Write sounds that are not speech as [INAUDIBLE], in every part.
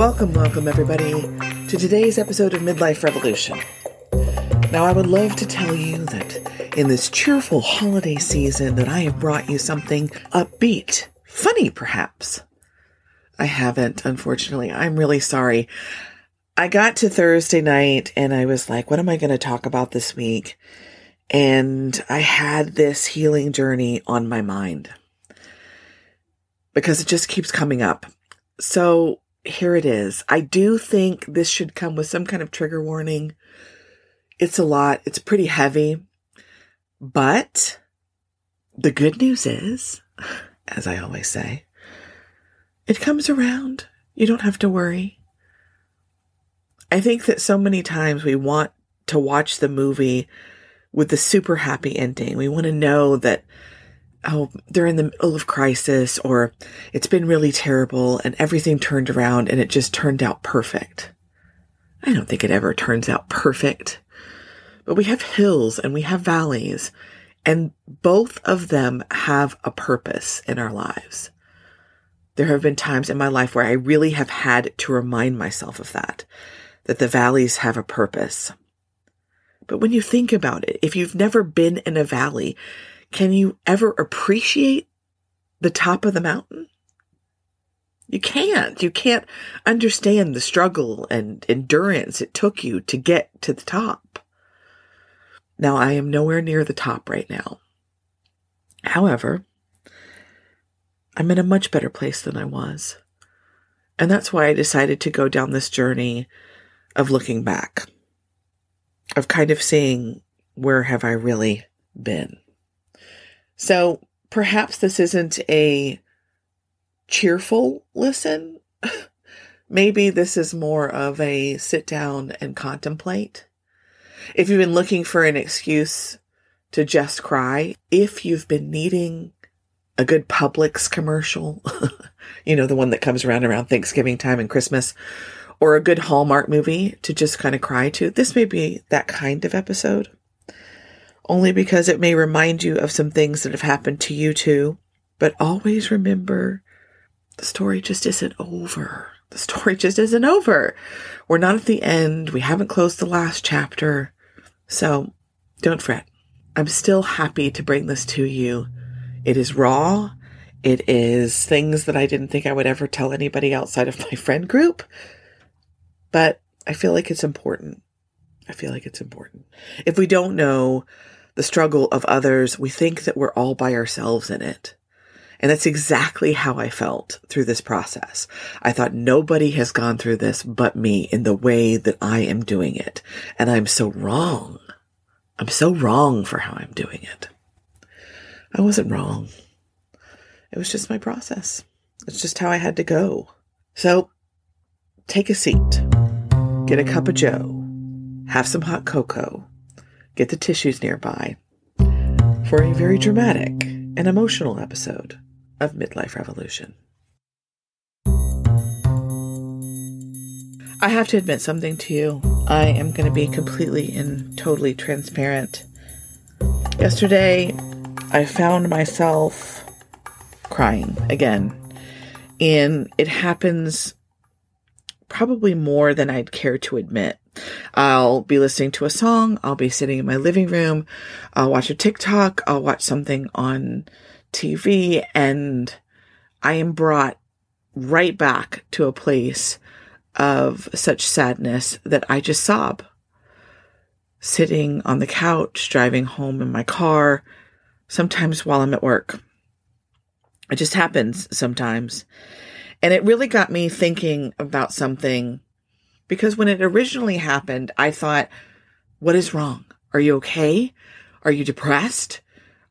Welcome, welcome, everybody, to today's episode of Midlife Revolution. Now, I would love to tell you that in this cheerful holiday season that I have brought you something upbeat, funny perhaps. I haven't, unfortunately. I'm really sorry. I got to Thursday night and I was like, what am I going to talk about this week? And I had this healing journey on my mind because it just keeps coming up. So here it is. I do think this should come with some kind of trigger warning. It's a lot, it's pretty heavy. But the good news is, as I always say, it comes around. You don't have to worry. I think that so many times we want to watch the movie with the super happy ending. We want to know that oh, they're in the middle of crisis or it's been really terrible and everything turned around and it just turned out perfect. I don't think it ever turns out perfect. But we have hills and we have valleys and both of them have a purpose in our lives. There have been times in my life where I really have had to remind myself of that, that the valleys have a purpose. But when you think about it, if you've never been in a valley, can you ever appreciate the top of the mountain? You can't. You can't understand the struggle and endurance it took you to get to the top. Now, I am nowhere near the top right now. However, I'm in a much better place than I was. And that's why I decided to go down this journey of looking back, of kind of seeing where have I really been. So perhaps this isn't a cheerful listen. [LAUGHS] Maybe this is more of a sit down and contemplate. If you've been looking for an excuse to just cry, if you've been needing a good Publix commercial, [LAUGHS] you know, the one that comes around around Thanksgiving time and Christmas, or a good Hallmark movie to just kind of cry to, this may be that kind of episode only because it may remind you of some things that have happened to you too. But always remember the story just isn't over. The story just isn't over. We're not at the end. We haven't closed the last chapter. So don't fret. I'm still happy to bring this to you. It is raw. It is things that I didn't think I would ever tell anybody outside of my friend group. But I feel like it's important. I feel like it's important. If we don't know the struggle of others, we think that we're all by ourselves in it. And that's exactly how I felt through this process. I thought nobody has gone through this but me in the way that I am doing it. And I'm so wrong. I'm so wrong for how I'm doing it. I wasn't wrong. It was just my process. It's just how I had to go. So take a seat, get a cup of joe, have some hot cocoa, get the tissues nearby for a very dramatic and emotional episode of Midlife Revolution. I have to admit something to you. I am going to be completely and totally transparent. Yesterday, I found myself crying again. And it happens probably more than I'd care to admit. I'll be listening to a song. I'll be sitting in my living room. I'll watch a TikTok. I'll watch something on TV and I am brought right back to a place of such sadness that I just sob. Sitting on the couch, driving home in my car, sometimes while I'm at work. It just happens sometimes. And it really got me thinking about something because when it originally happened, I thought, what is wrong? Are you okay? Are you depressed?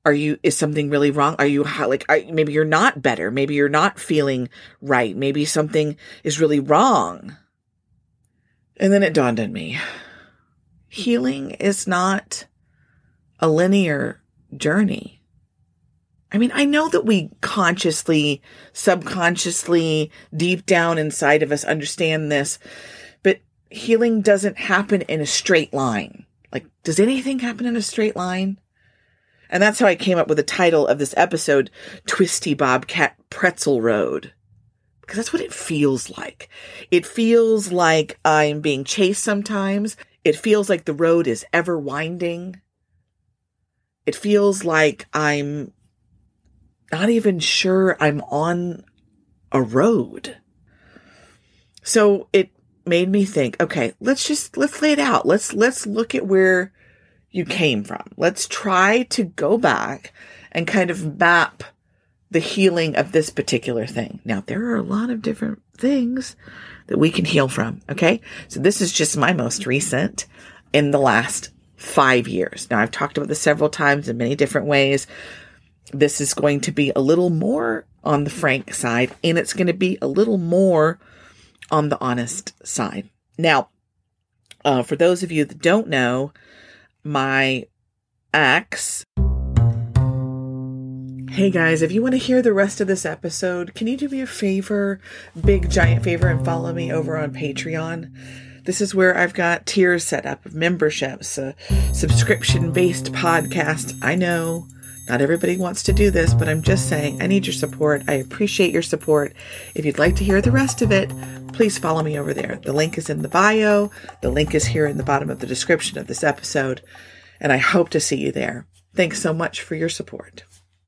Are you, is something really wrong? Are you like, are, maybe you're not better. Maybe you're not feeling right. Maybe something is really wrong. And then it dawned on me healing is not a linear journey. I mean, I know that we consciously, subconsciously, deep down inside of us understand this, healing doesn't happen in a straight line. Like, does anything happen in a straight line? And that's how I came up with the title of this episode, Twisty Bobcat Pretzel Road. because that's what it feels like. It feels like I'm being chased sometimes. It feels like the road is ever winding. It feels like I'm not even sure I'm on a road. So it made me think, okay, let's just let's lay it out. Let's let's look at where you came from. Let's try to go back and kind of map the healing of this particular thing. Now, there are a lot of different things that we can heal from. Okay. So this is just my most recent in the last five years. Now, I've talked about this several times in many different ways. This is going to be a little more on the frank side and it's going to be a little more on the honest side. Now, uh, for those of you that don't know, my ex Hey guys, if you want to hear the rest of this episode, can you do me a favor, big giant favor, and follow me over on Patreon? This is where I've got tiers set up of memberships, a subscription based podcast. I know not everybody wants to do this, but I'm just saying I need your support. I appreciate your support. If you'd like to hear the rest of it, please follow me over there. The link is in the bio, the link is here in the bottom of the description of this episode, and I hope to see you there. Thanks so much for your support.